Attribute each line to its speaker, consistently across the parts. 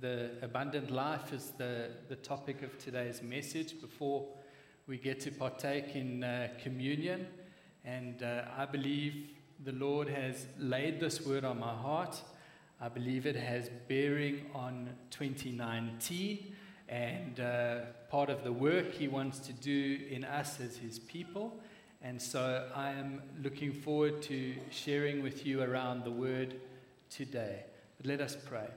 Speaker 1: the abundant life is the, the topic of today's message before we get to partake in uh, communion. And uh, I believe the Lord has laid this word on my heart. I believe it has bearing on 2019 and uh, part of the work He wants to do in us as His people. And so I am looking forward to sharing with you around the word today. But let us pray.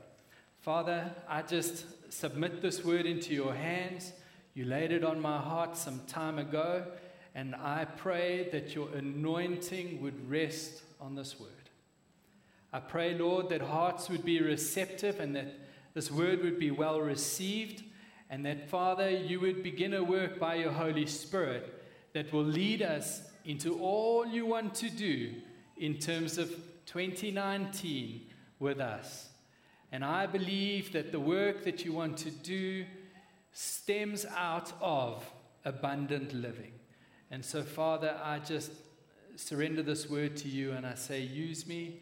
Speaker 1: Father, I just submit this word into your hands. You laid it on my heart some time ago, and I pray that your anointing would rest on this word. I pray, Lord, that hearts would be receptive and that this word would be well received, and that, Father, you would begin a work by your Holy Spirit that will lead us into all you want to do in terms of 2019 with us. And I believe that the work that you want to do stems out of abundant living. And so, Father, I just surrender this word to you and I say, use me.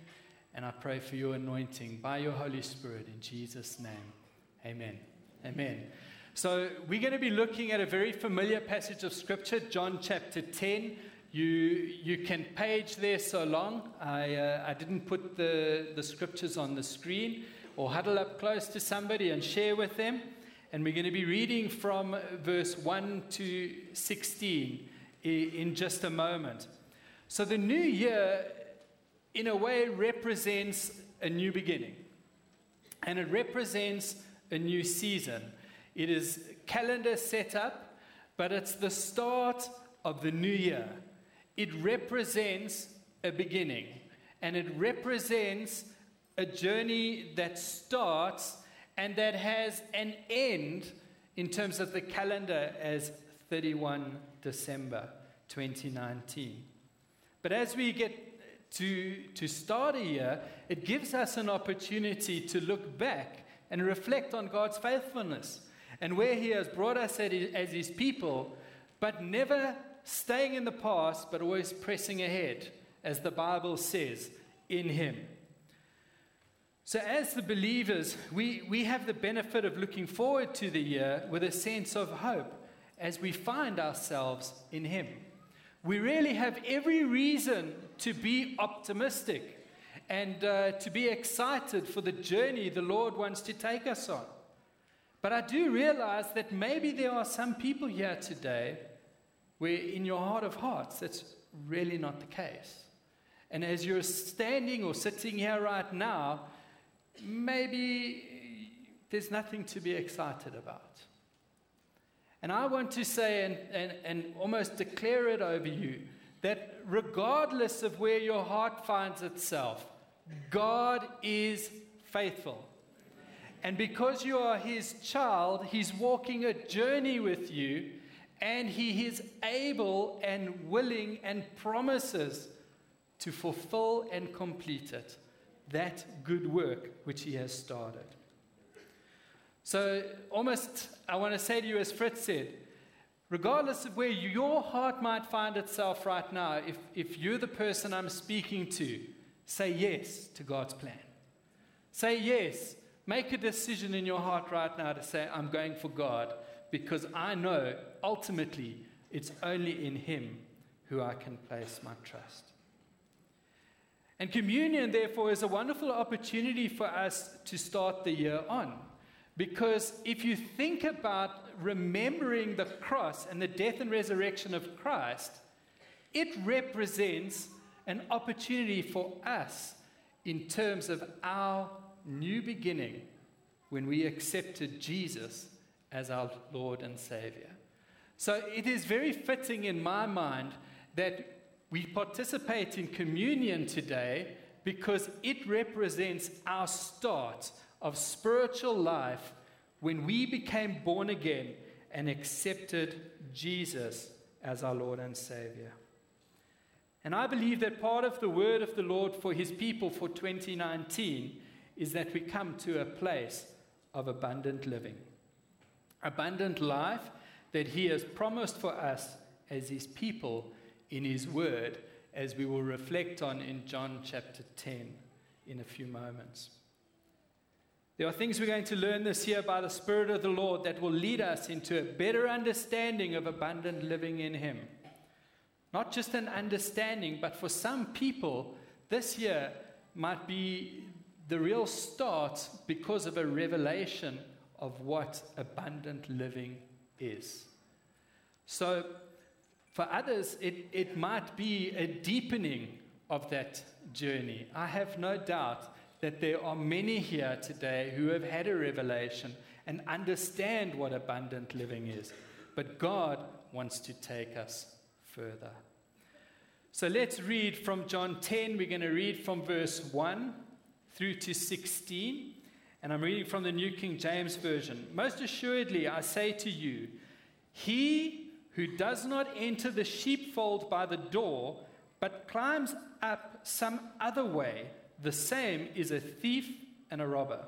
Speaker 1: And I pray for your anointing by your Holy Spirit in Jesus' name. Amen. Amen. So, we're going to be looking at a very familiar passage of Scripture, John chapter 10. You, you can page there so long. I, uh, I didn't put the, the scriptures on the screen or huddle up close to somebody and share with them. And we're going to be reading from verse 1 to 16 in just a moment. So the new year, in a way, represents a new beginning. And it represents a new season. It is calendar set up, but it's the start of the new year. It represents a beginning. And it represents a journey that starts and that has an end in terms of the calendar as 31 December 2019. But as we get to, to start a year, it gives us an opportunity to look back and reflect on God's faithfulness and where He has brought us as His people, but never staying in the past, but always pressing ahead, as the Bible says, in Him. So, as the believers, we, we have the benefit of looking forward to the year with a sense of hope as we find ourselves in Him. We really have every reason to be optimistic and uh, to be excited for the journey the Lord wants to take us on. But I do realize that maybe there are some people here today where, in your heart of hearts, that's really not the case. And as you're standing or sitting here right now, maybe there's nothing to be excited about. And I want to say and, and, and almost declare it over you that regardless of where your heart finds itself, God is faithful. And because you are His child, He's walking a journey with you, and He is able and willing and promises to fulfill and complete it that good work which he has started. So, almost, I want to say to you, as Fritz said, regardless of where your heart might find itself right now, if, if you're the person I'm speaking to, say yes to God's plan. Say yes. Make a decision in your heart right now to say, I'm going for God, because I know ultimately it's only in Him who I can place my trust. And communion, therefore, is a wonderful opportunity for us to start the year on. Because if you think about remembering the cross and the death and resurrection of Christ, it represents an opportunity for us in terms of our new beginning when we accepted Jesus as our Lord and Savior. So it is very fitting in my mind that we participate in communion today because it represents our start of spiritual life when we became born again and accepted Jesus as our Lord and Savior. And I believe that part of the word of the Lord for his people for 2019 is that we come to a place of abundant living. Abundant life that he has promised for us as his people in His Word, as we will reflect on in John chapter 10 in a few moments. There are things we're going to learn this year by the Spirit of the Lord that will lead us into a better understanding of abundant living in Him. Not just an understanding, but for some people, this year might be the real start because of a revelation of what abundant living is. So, for others, it, it might be a deepening of that journey. I have no doubt that there are many here today who have had a revelation and understand what abundant living is. But God wants to take us further. So let's read from John 10. We're going to read from verse 1 through to 16. And I'm reading from the New King James Version. Most assuredly, I say to you, he who does not enter the sheepfold by the door, but climbs up some other way, the same is a thief and a robber.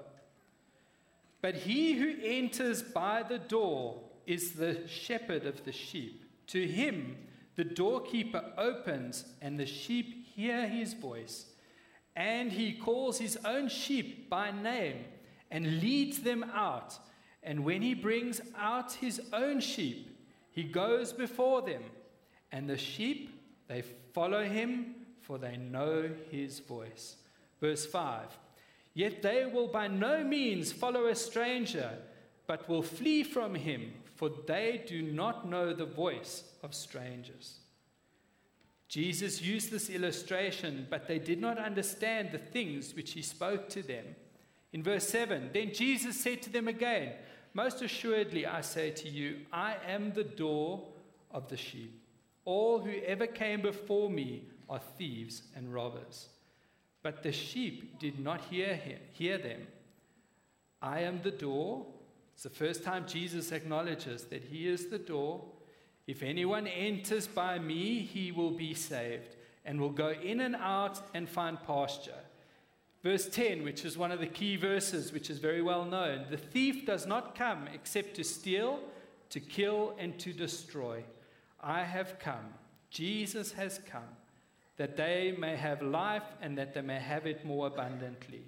Speaker 1: But he who enters by the door is the shepherd of the sheep. To him the doorkeeper opens, and the sheep hear his voice. And he calls his own sheep by name and leads them out. And when he brings out his own sheep, he goes before them. And the sheep, they follow him, for they know his voice. Verse 5 Yet they will by no means follow a stranger, but will flee from him, for they do not know the voice of strangers. Jesus used this illustration, but they did not understand the things which he spoke to them. In verse 7, then Jesus said to them again, Most assuredly I say to you, I am the door of the sheep. All who ever came before me are thieves and robbers. But the sheep did not hear, him, hear them. I am the door. It's the first time Jesus acknowledges that he is the door. If anyone enters by me, he will be saved and will go in and out and find pasture. Verse 10, which is one of the key verses, which is very well known the thief does not come except to steal, to kill, and to destroy. I have come. Jesus has come that they may have life and that they may have it more abundantly.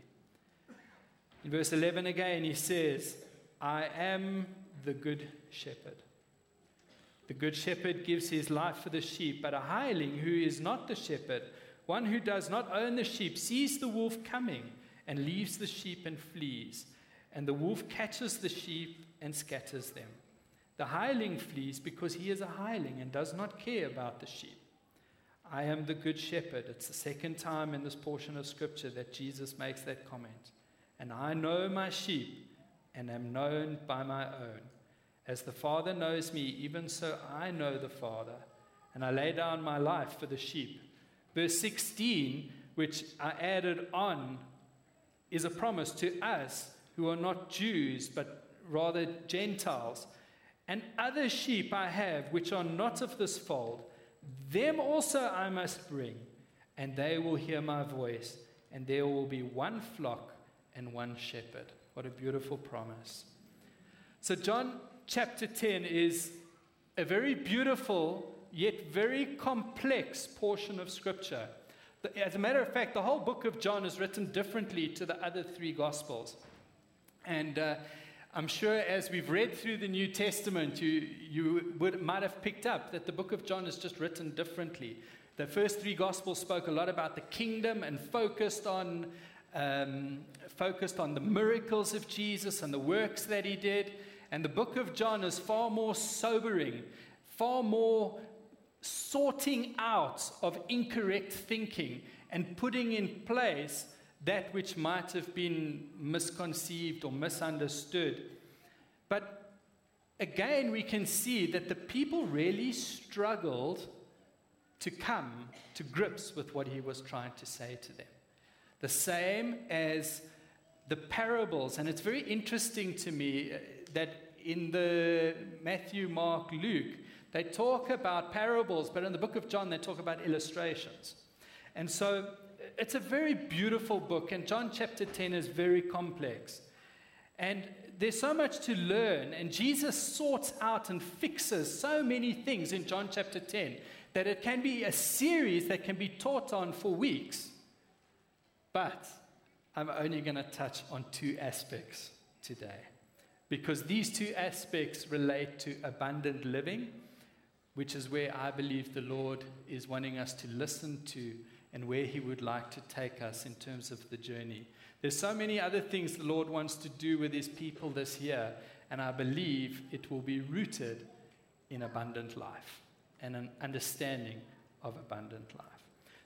Speaker 1: In verse 11 again, he says, I am the good shepherd. The good shepherd gives his life for the sheep, but a hireling who is not the shepherd, one who does not own the sheep, sees the wolf coming and leaves the sheep and flees. And the wolf catches the sheep and scatters them. The hireling flees because he is a hireling and does not care about the sheep. I am the good shepherd. It's the second time in this portion of scripture that Jesus makes that comment. And I know my sheep and am known by my own. As the Father knows me, even so I know the Father, and I lay down my life for the sheep. Verse 16, which I added on, is a promise to us who are not Jews, but rather Gentiles. And other sheep I have, which are not of this fold. Them also I must bring, and they will hear my voice, and there will be one flock and one shepherd. What a beautiful promise. So, John chapter 10 is a very beautiful yet very complex portion of Scripture. As a matter of fact, the whole book of John is written differently to the other three Gospels. And uh, I'm sure as we've read through the New Testament, you, you would, might have picked up that the book of John is just written differently. The first three Gospels spoke a lot about the kingdom and focused on, um, focused on the miracles of Jesus and the works that he did. And the book of John is far more sobering, far more sorting out of incorrect thinking and putting in place that which might have been misconceived or misunderstood. But again, we can see that the people really struggled to come to grips with what he was trying to say to them. The same as the parables, and it's very interesting to me uh, that in the Matthew, Mark, Luke, they talk about parables, but in the book of John, they talk about illustrations. And so it's a very beautiful book, and John chapter 10 is very complex. And there's so much to learn, and Jesus sorts out and fixes so many things in John chapter 10 that it can be a series that can be taught on for weeks. But I'm only going to touch on two aspects today because these two aspects relate to abundant living, which is where I believe the Lord is wanting us to listen to and where He would like to take us in terms of the journey. There's so many other things the Lord wants to do with His people this year, and I believe it will be rooted in abundant life and an understanding of abundant life.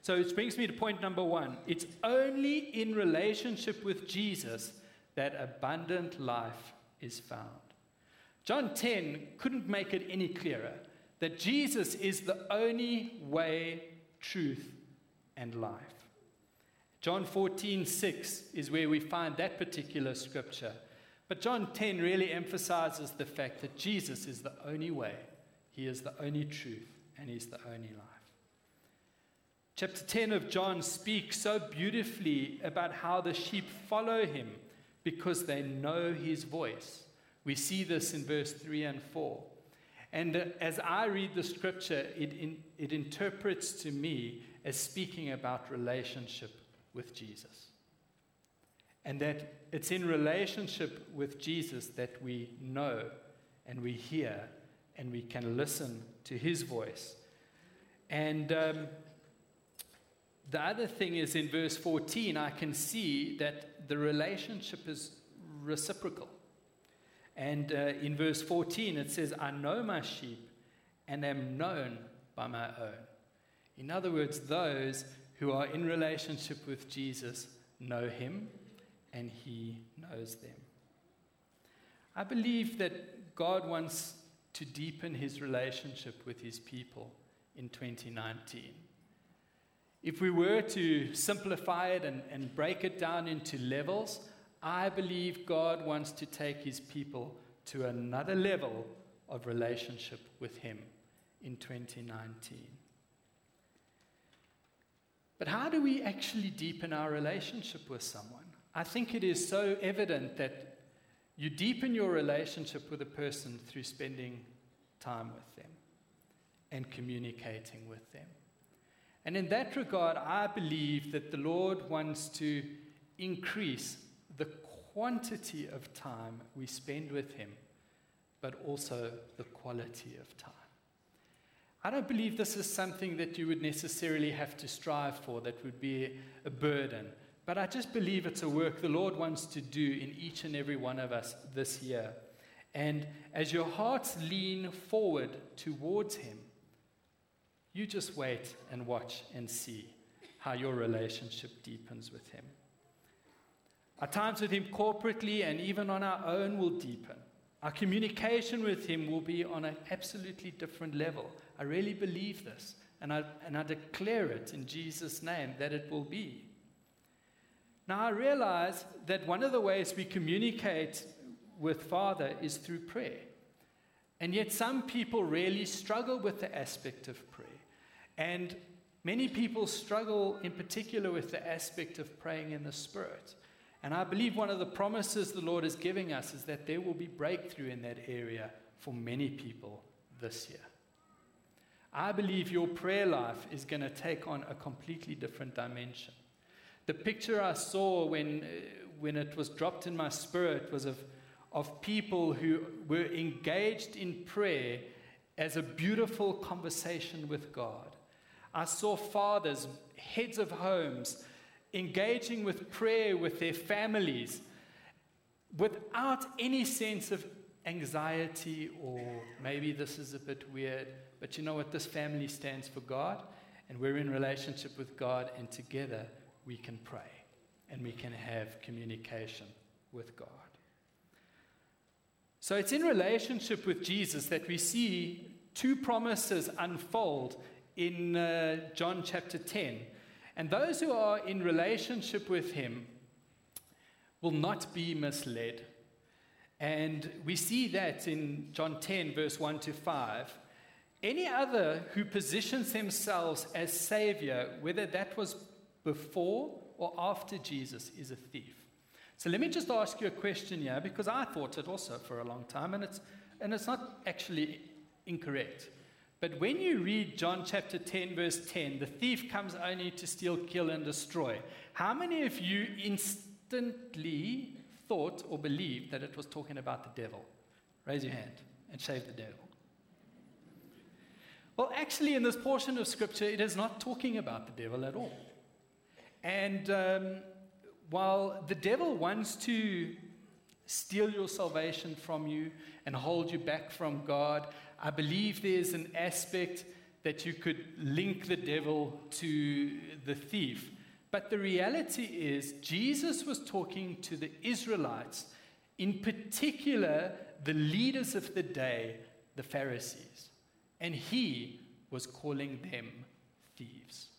Speaker 1: So it brings me to point number one. It's only in relationship with Jesus that abundant life is found. John 10 couldn't make it any clearer that Jesus is the only way, truth, and life. John 14, 6 is where we find that particular scripture. But John 10 really emphasizes the fact that Jesus is the only way, He is the only truth, and He's the only life. Chapter 10 of John speaks so beautifully about how the sheep follow him because they know his voice. We see this in verse 3 and 4. And as I read the scripture, it, in, it interprets to me as speaking about relationship with Jesus. And that it's in relationship with Jesus that we know and we hear and we can listen to his voice. And um, the other thing is in verse 14, I can see that the relationship is reciprocal. And uh, in verse 14, it says, I know my sheep and am known by my own. In other words, those who are in relationship with Jesus know him and he knows them. I believe that God wants to deepen his relationship with his people in 2019. If we were to simplify it and, and break it down into levels, I believe God wants to take his people to another level of relationship with him in 2019. But how do we actually deepen our relationship with someone? I think it is so evident that you deepen your relationship with a person through spending time with them and communicating with them. And in that regard, I believe that the Lord wants to increase the quantity of time we spend with Him, but also the quality of time. I don't believe this is something that you would necessarily have to strive for, that would be a burden. But I just believe it's a work the Lord wants to do in each and every one of us this year. And as your hearts lean forward towards Him, you just wait and watch and see how your relationship deepens with Him. Our times with Him corporately and even on our own will deepen. Our communication with Him will be on an absolutely different level. I really believe this, and I, and I declare it in Jesus' name that it will be. Now, I realize that one of the ways we communicate with Father is through prayer. And yet, some people really struggle with the aspect of prayer. And many people struggle in particular with the aspect of praying in the Spirit. And I believe one of the promises the Lord is giving us is that there will be breakthrough in that area for many people this year. I believe your prayer life is going to take on a completely different dimension. The picture I saw when, uh, when it was dropped in my spirit was of, of people who were engaged in prayer as a beautiful conversation with God. I saw fathers, heads of homes, engaging with prayer with their families without any sense of anxiety or maybe this is a bit weird, but you know what? This family stands for God, and we're in relationship with God, and together we can pray and we can have communication with God. So it's in relationship with Jesus that we see two promises unfold in uh, John chapter 10. And those who are in relationship with him will not be misled. And we see that in John 10, verse 1 to 5. Any other who positions themselves as Savior, whether that was before or after Jesus, is a thief. So let me just ask you a question here, because I thought it also for a long time, and it's, and it's not actually incorrect. But when you read John chapter 10, verse 10, the thief comes only to steal, kill, and destroy. How many of you instantly thought or believed that it was talking about the devil? Raise your hand and shave the devil. Well, actually, in this portion of scripture, it is not talking about the devil at all. And um, while the devil wants to steal your salvation from you and hold you back from God, I believe there's an aspect that you could link the devil to the thief. But the reality is, Jesus was talking to the Israelites, in particular, the leaders of the day, the Pharisees. And he was calling them thieves.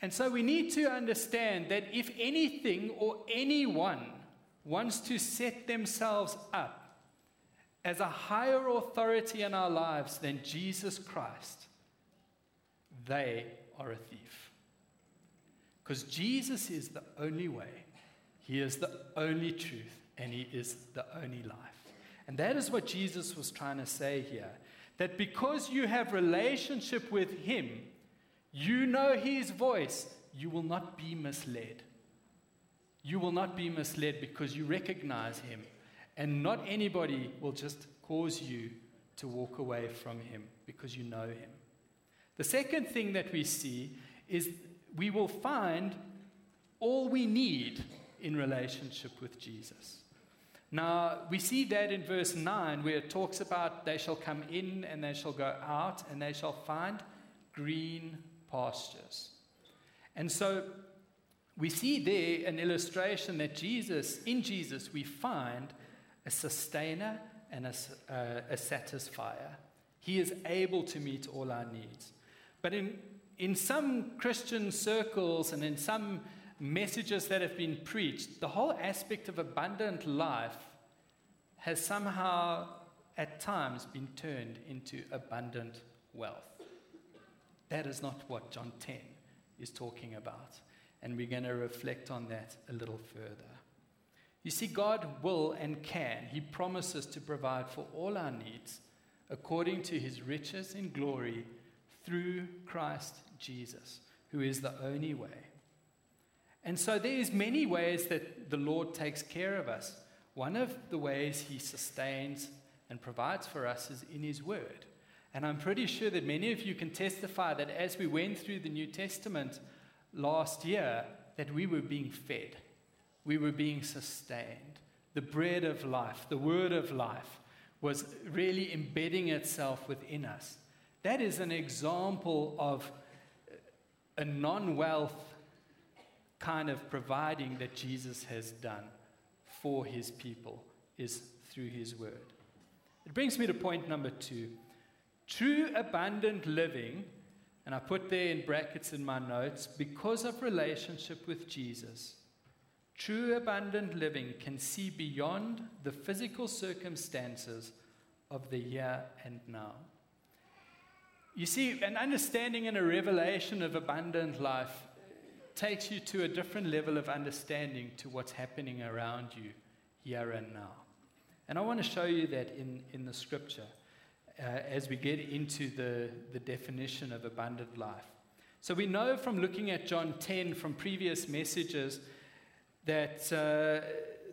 Speaker 1: And so we need to understand that if anything or anyone wants to set themselves up as a higher authority in our lives than Jesus Christ, they are a thief. Because Jesus is the only way, He is the only truth, and He is the only life. And that is what Jesus was trying to say here. That because you have relationship with Him, you know His voice, you will not be misled. You will not be misled because you recognize Him. And not anybody will just cause you to walk away from Him because you know Him. The second thing that we see is we will find all we need in relationship with Jesus. Now, we see that in verse 9 where it talks about they shall come in and they shall go out and they shall find green pastures. And so we see there an illustration that Jesus, in Jesus, we find a sustainer and a, uh, a satisfier. He is able to meet all our needs. But in, in some Christian circles and in some messages that have been preached, the whole aspect of abundant life has somehow, at times, been turned into abundant wealth. That is not what John 10 is talking about. And we're going to reflect on that a little further. You see, God will and can. He promises to provide for all our needs according to his riches in glory through Christ Jesus, who is the only way. And so there's many ways that the Lord takes care of us. One of the ways he sustains and provides for us is in his word. And I'm pretty sure that many of you can testify that as we went through the New Testament last year, that we were being fed. We were being sustained. The bread of life, the word of life, was really embedding itself within us. That is an example of a non wealth kind of providing that Jesus has done for his people, is through his word. It brings me to point number two. True abundant living, and I put there in brackets in my notes, because of relationship with Jesus. True abundant living can see beyond the physical circumstances of the here and now. You see, an understanding and a revelation of abundant life takes you to a different level of understanding to what's happening around you here and now. And I want to show you that in, in the scripture uh, as we get into the, the definition of abundant life. So we know from looking at John 10 from previous messages that uh,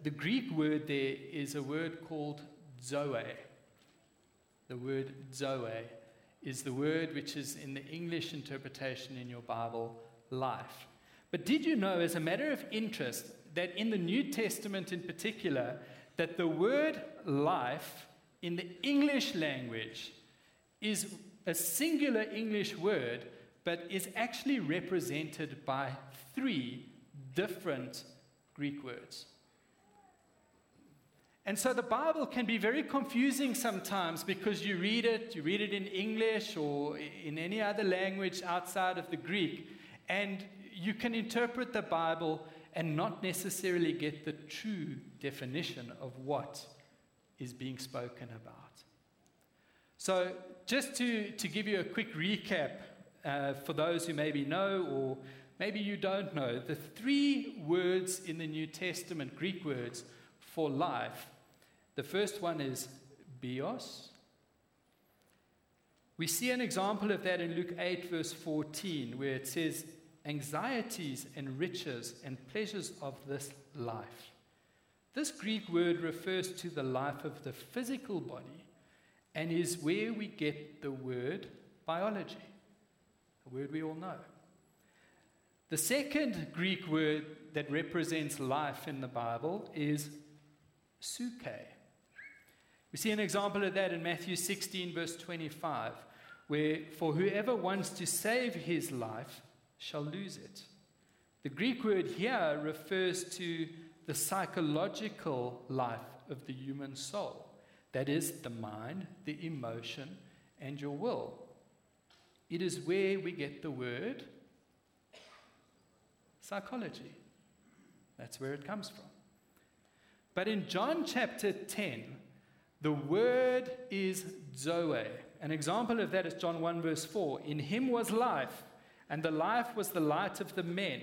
Speaker 1: the Greek word there is a word called zoe. The word zoe is the word which is in the English interpretation in your Bible, life. But did you know, as a matter of interest, that in the New Testament in particular, that the word life in the English language is a singular English word, but is actually represented by three different Greek words. And so the Bible can be very confusing sometimes because you read it, you read it in English or in any other language outside of the Greek, and you can interpret the Bible and not necessarily get the true definition of what is being spoken about. So, just to, to give you a quick recap uh, for those who maybe know or maybe you don't know, the three words in the New Testament, Greek words, for life the first one is bios. We see an example of that in Luke 8, verse 14, where it says, anxieties and riches and pleasures of this life. This Greek word refers to the life of the physical body and is where we get the word biology, a word we all know. The second Greek word that represents life in the Bible is psuche. We see an example of that in Matthew 16, verse 25, where for whoever wants to save his life shall lose it. The Greek word here refers to the psychological life of the human soul. That is, the mind, the emotion, and your will. It is where we get the word psychology. That's where it comes from. But in John chapter 10, the word is Zoe. An example of that is John 1, verse 4. In him was life, and the life was the light of the men.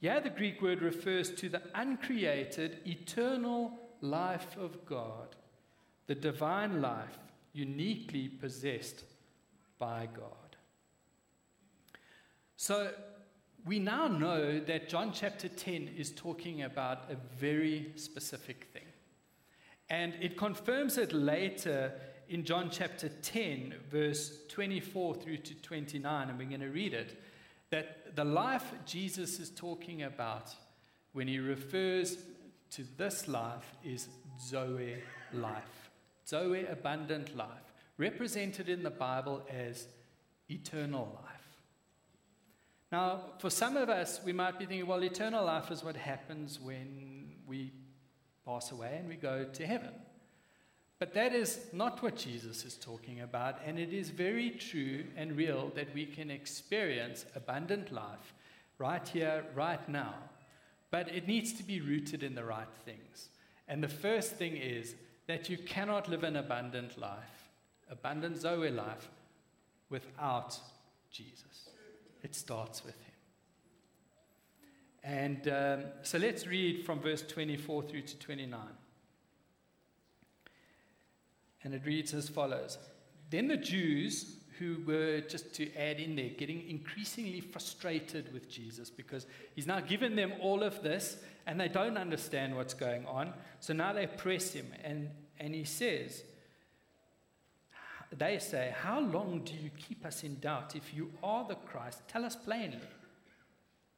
Speaker 1: Yeah, the Greek word refers to the uncreated, eternal life of God, the divine life uniquely possessed by God. So we now know that John chapter 10 is talking about a very specific thing. And it confirms it later in John chapter 10, verse 24 through to 29, and we're going to read it that the life Jesus is talking about when he refers to this life is Zoe life. Zoe, abundant life, represented in the Bible as eternal life. Now, for some of us, we might be thinking, well, eternal life is what happens when we pass away and we go to heaven. But that is not what Jesus is talking about, and it is very true and real that we can experience abundant life right here, right now. But it needs to be rooted in the right things. And the first thing is that you cannot live an abundant life, abundant Zoe life, without Jesus. It starts with Him. And um, so let's read from verse 24 through to 29. And it reads as follows Then the Jews, who were, just to add in there, getting increasingly frustrated with Jesus because he's now given them all of this and they don't understand what's going on. So now they press him and, and he says, They say, How long do you keep us in doubt? If you are the Christ, tell us plainly.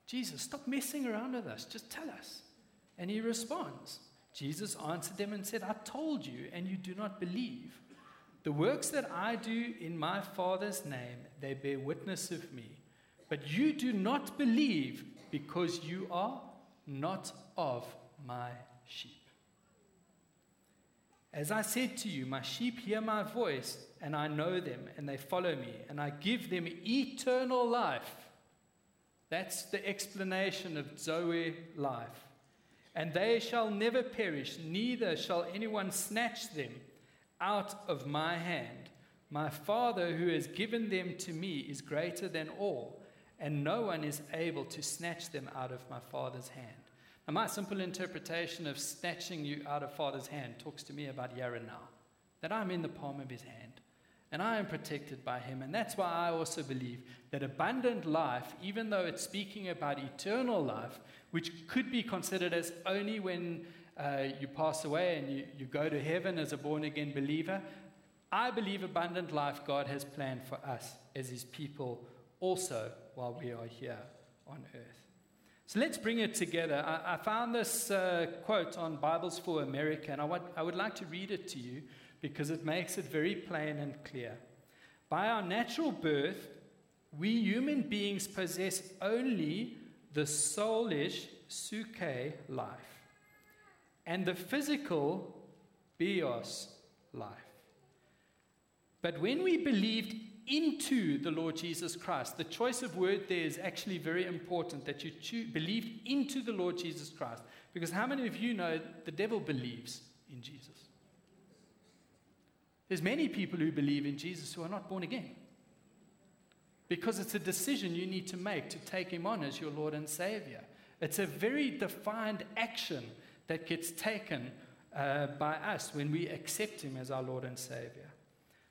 Speaker 1: Jesus, stop messing around with us. Just tell us. And he responds, Jesus answered them and said, I told you, and you do not believe. The works that I do in my Father's name, they bear witness of me. But you do not believe because you are not of my sheep. As I said to you, my sheep hear my voice, and I know them, and they follow me, and I give them eternal life. That's the explanation of Zoe life and they shall never perish, neither shall anyone snatch them out of my hand. My Father, who has given them to me, is greater than all, and no one is able to snatch them out of my Father's hand. Now, my simple interpretation of snatching you out of Father's hand talks to me about here and now, that I'm in the palm of his hand and I am protected by him. And that's why I also believe that abundant life, even though it's speaking about eternal life, which could be considered as only when uh, you pass away and you, you go to heaven as a born again believer, I believe abundant life God has planned for us as his people also while we are here on earth. So let's bring it together. I, I found this uh, quote on Bibles for America, and I, want, I would like to read it to you because it makes it very plain and clear. By our natural birth, we human beings possess only the soulish psuche life and the physical bios life. But when we believed into the Lord Jesus Christ, the choice of word there is actually very important that you cho- believed into the Lord Jesus Christ. Because how many of you know the devil believes in Jesus? There's many people who believe in Jesus who are not born again. Because it's a decision you need to make to take him on as your Lord and Savior. It's a very defined action that gets taken uh, by us when we accept him as our Lord and Savior.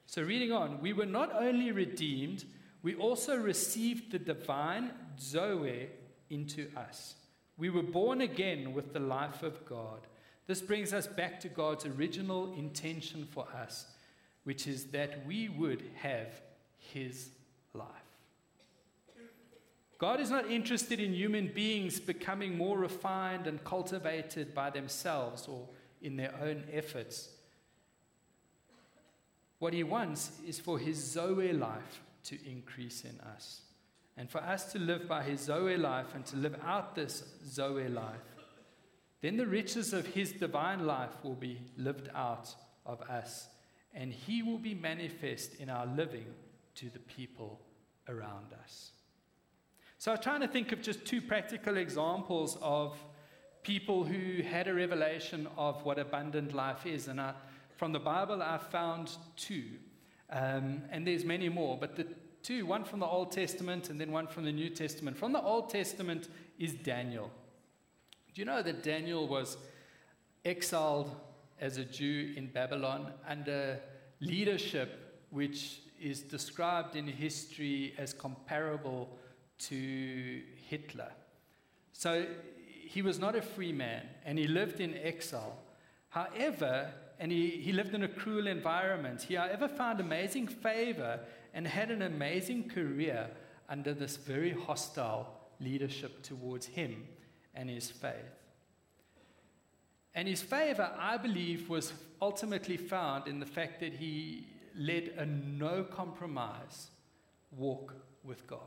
Speaker 1: So, reading on, we were not only redeemed, we also received the divine Zoe into us. We were born again with the life of God. This brings us back to God's original intention for us, which is that we would have His life. God is not interested in human beings becoming more refined and cultivated by themselves or in their own efforts. What He wants is for His Zoe life to increase in us. And for us to live by His Zoe life and to live out this Zoe life, then the riches of His divine life will be lived out of us, and He will be manifest in our living to the people around us. So I'm trying to think of just two practical examples of people who had a revelation of what abundant life is. And I, from the Bible, I found two. Um, and there's many more, but the two, one from the Old Testament and then one from the New Testament. From the Old Testament is Daniel. Do you know that Daniel was exiled as a Jew in Babylon under leadership which is described in history as comparable to Hitler. So he was not a free man and he lived in exile. However, and he, he lived in a cruel environment, he, however, found amazing favor and had an amazing career under this very hostile leadership towards him and his faith. And his favor, I believe, was ultimately found in the fact that he led a no compromise walk with God.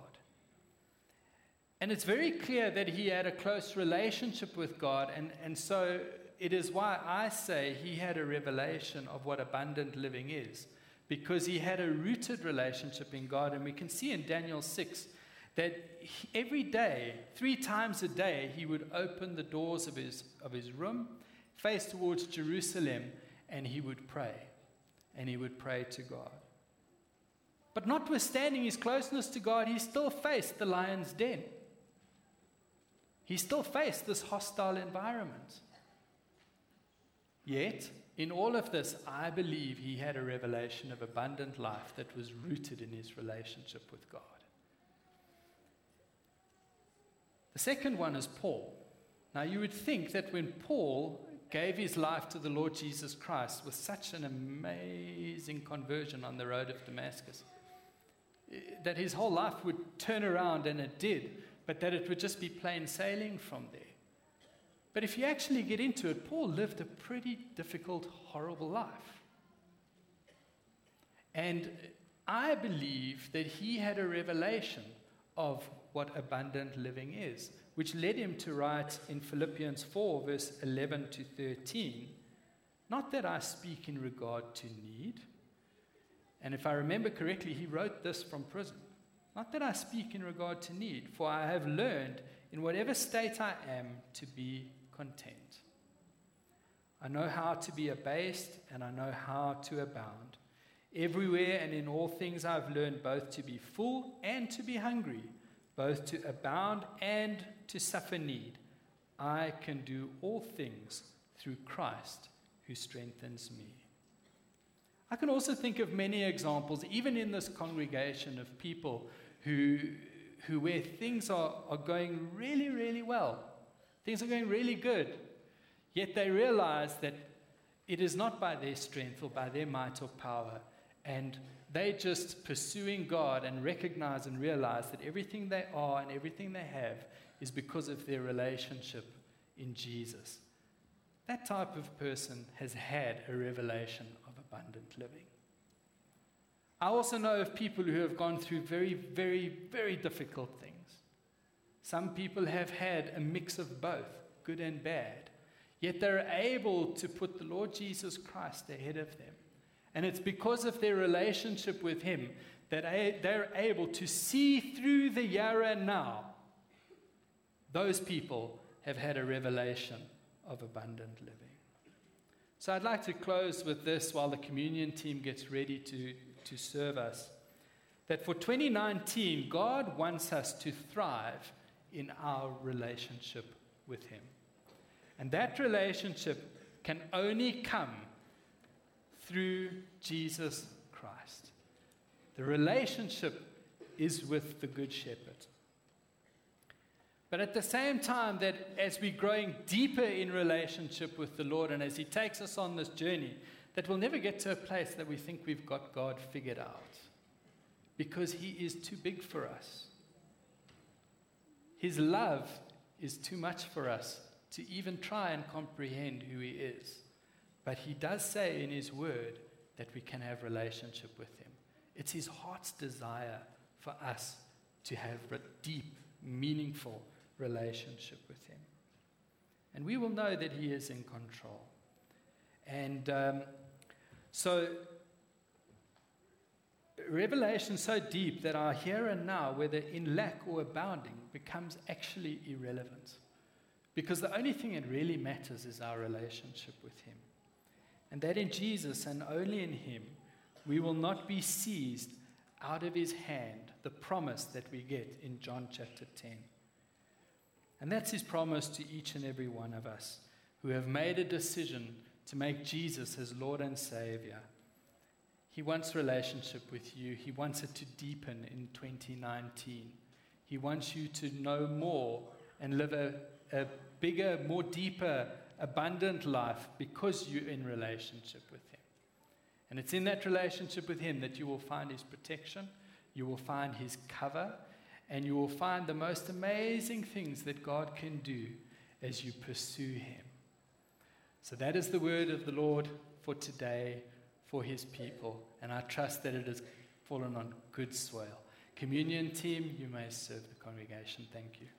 Speaker 1: And it's very clear that he had a close relationship with God, and, and so it is why I say he had a revelation of what abundant living is, because he had a rooted relationship in God. And we can see in Daniel 6 that every day, three times a day, he would open the doors of his, of his room, face towards Jerusalem, and he would pray. And he would pray to God. But notwithstanding his closeness to God, he still faced the lion's den. He still faced this hostile environment. Yet, in all of this, I believe he had a revelation of abundant life that was rooted in his relationship with God. The second one is Paul. Now, you would think that when Paul gave his life to the Lord Jesus Christ with such an amazing conversion on the road of Damascus, eh, that his whole life would turn around, and it did but that it would just be plain sailing from there. But if you actually get into it, Paul lived a pretty difficult, horrible life. And I believe that he had a revelation of what abundant living is, which led him to write in Philippians 4, verse 11 to 13, Not that I speak in regard to need. And if I remember correctly, he wrote this from prison. Not that I speak in regard to need, for I have learned in whatever state I am to be content. I know how to be abased and I know how to abound. Everywhere and in all things I've learned both to be full and to be hungry, both to abound and to suffer need. I can do all things through Christ who strengthens me. I can also think of many examples, even in this congregation, of people who, who where things are, are going really, really well, things are going really good, yet they realize that it is not by their strength or by their might or power, and they just pursuing God and recognize and realize that everything they are and everything they have is because of their relationship in Jesus. That type of person has had a revelation of abundant living. I also know of people who have gone through very, very, very difficult things. Some people have had a mix of both, good and bad, yet they're able to put the Lord Jesus Christ ahead of them. And it's because of their relationship with Him that they're able to see through the Yara now. Those people have had a revelation of abundant living. So I'd like to close with this while the communion team gets ready to to serve us. That for 2019, God wants us to thrive in our relationship with Him. And that relationship can only come through Jesus Christ. The relationship is with the Good Shepherd. But at the same time, that as we're growing deeper in relationship with the Lord and as He takes us on this journey, that we'll never get to a place that we think we've got God figured out because He is too big for us. His love is too much for us to even try and comprehend who He is. But He does say in His Word that we can have relationship with Him. It's His heart's desire for us to have a deep, meaningful relationship with Him. And we will know that He is in control. And um, so, revelation so deep that our here and now, whether in lack or abounding, becomes actually irrelevant. Because the only thing that really matters is our relationship with Him. And that in Jesus and only in Him, we will not be seized out of His hand, the promise that we get in John chapter 10. And that's His promise to each and every one of us who have made a decision to make Jesus as Lord and Savior. He wants relationship with you. He wants it to deepen in 2019. He wants you to know more and live a, a bigger, more deeper, abundant life because you're in relationship with Him. And it's in that relationship with Him that you will find His protection, you will find His cover, and you will find the most amazing things that God can do as you pursue Him. So that is the word of the Lord for today for His people, and I trust that it has fallen on good soil. Communion team, you may serve the congregation. Thank you.